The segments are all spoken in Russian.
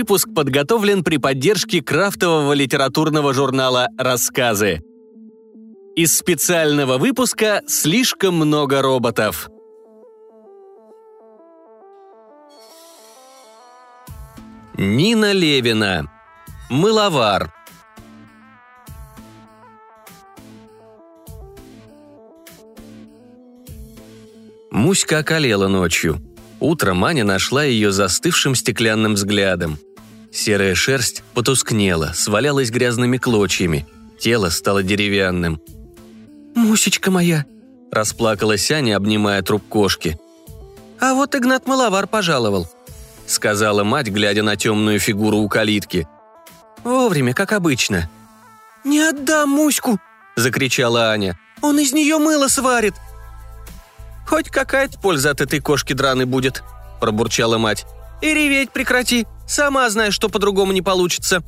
выпуск подготовлен при поддержке крафтового литературного журнала «Рассказы». Из специального выпуска «Слишком много роботов». Нина Левина. Мыловар. Муська околела ночью. Утром Аня нашла ее застывшим стеклянным взглядом. Серая шерсть потускнела, свалялась грязными клочьями. Тело стало деревянным. «Мусечка моя!» – расплакалась Аня, обнимая труп кошки. «А вот Игнат Маловар пожаловал», – сказала мать, глядя на темную фигуру у калитки. «Вовремя, как обычно». «Не отдам Муську!» – закричала Аня. «Он из нее мыло сварит!» «Хоть какая-то польза от этой кошки драной будет», – пробурчала мать. «И реветь прекрати, сама знаешь, что по-другому не получится».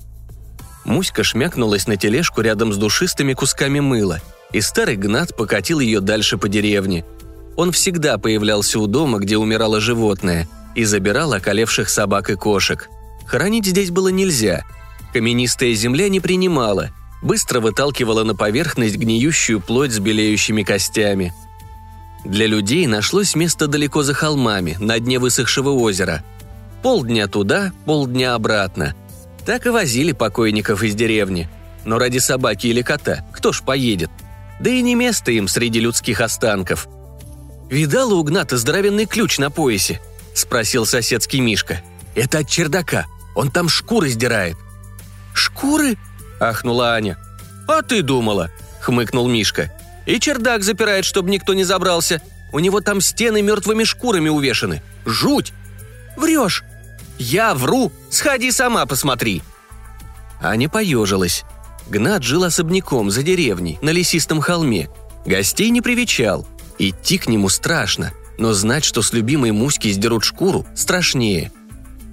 Муська шмякнулась на тележку рядом с душистыми кусками мыла, и старый Гнат покатил ее дальше по деревне. Он всегда появлялся у дома, где умирало животное, и забирал околевших собак и кошек. Хоронить здесь было нельзя. Каменистая земля не принимала, быстро выталкивала на поверхность гниющую плоть с белеющими костями – для людей нашлось место далеко за холмами, на дне высохшего озера. Полдня туда, полдня обратно. Так и возили покойников из деревни. Но ради собаки или кота кто ж поедет? Да и не место им среди людских останков. «Видала у Гната здоровенный ключ на поясе?» – спросил соседский Мишка. «Это от чердака. Он там шкуры сдирает». «Шкуры?» – ахнула Аня. «А ты думала?» – хмыкнул Мишка. И чердак запирает, чтобы никто не забрался. У него там стены мертвыми шкурами увешаны. Жуть!» «Врешь!» «Я вру! Сходи сама посмотри!» Аня поежилась. Гнат жил особняком за деревней, на лесистом холме. Гостей не привечал. Идти к нему страшно, но знать, что с любимой Муськи сдерут шкуру, страшнее.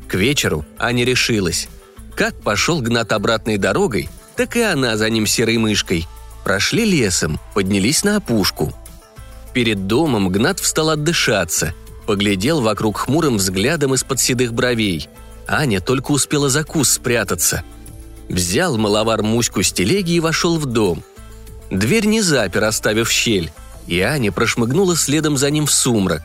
К вечеру Аня решилась. Как пошел Гнат обратной дорогой, так и она за ним серой мышкой – Прошли лесом, поднялись на опушку. Перед домом Гнат встал отдышаться, поглядел вокруг хмурым взглядом из-под седых бровей. Аня только успела за кус спрятаться. Взял маловар Муську с телеги и вошел в дом. Дверь не запер, оставив щель, и Аня прошмыгнула следом за ним в сумрак.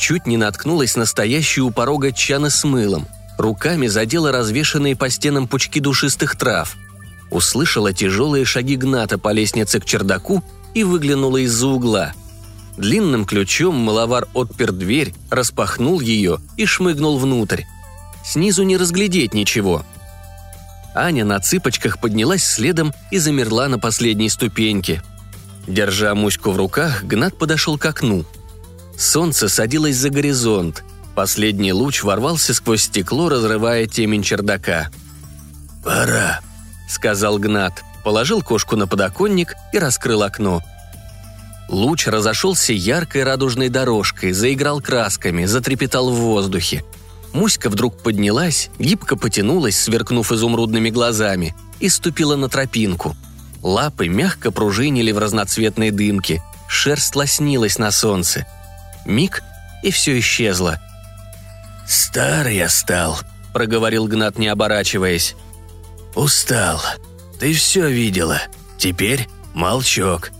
Чуть не наткнулась на стоящую у порога чаны с мылом. Руками задела развешанные по стенам пучки душистых трав – услышала тяжелые шаги Гната по лестнице к чердаку и выглянула из-за угла. Длинным ключом маловар отпер дверь, распахнул ее и шмыгнул внутрь. Снизу не разглядеть ничего. Аня на цыпочках поднялась следом и замерла на последней ступеньке. Держа Муську в руках, Гнат подошел к окну. Солнце садилось за горизонт. Последний луч ворвался сквозь стекло, разрывая темень чердака. «Пора», — сказал Гнат, положил кошку на подоконник и раскрыл окно. Луч разошелся яркой радужной дорожкой, заиграл красками, затрепетал в воздухе. Муська вдруг поднялась, гибко потянулась, сверкнув изумрудными глазами, и ступила на тропинку. Лапы мягко пружинили в разноцветной дымке, шерсть лоснилась на солнце. Миг, и все исчезло. «Старый я стал», — проговорил Гнат, не оборачиваясь. «Устал. Ты все видела. Теперь молчок.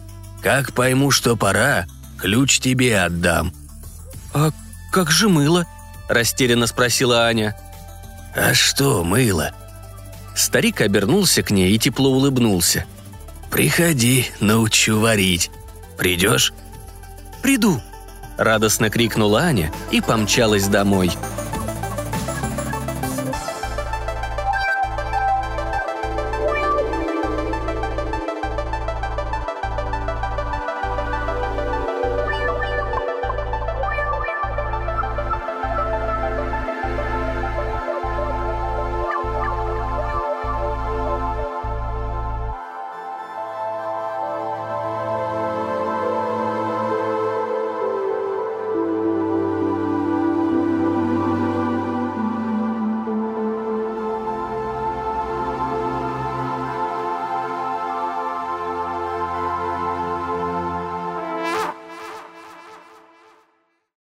Как пойму, что пора, ключ тебе отдам». «А как же мыло?» – растерянно спросила Аня. «А что мыло?» Старик обернулся к ней и тепло улыбнулся. «Приходи, научу варить. Придешь?» «Приду!» – радостно крикнула Аня и помчалась домой –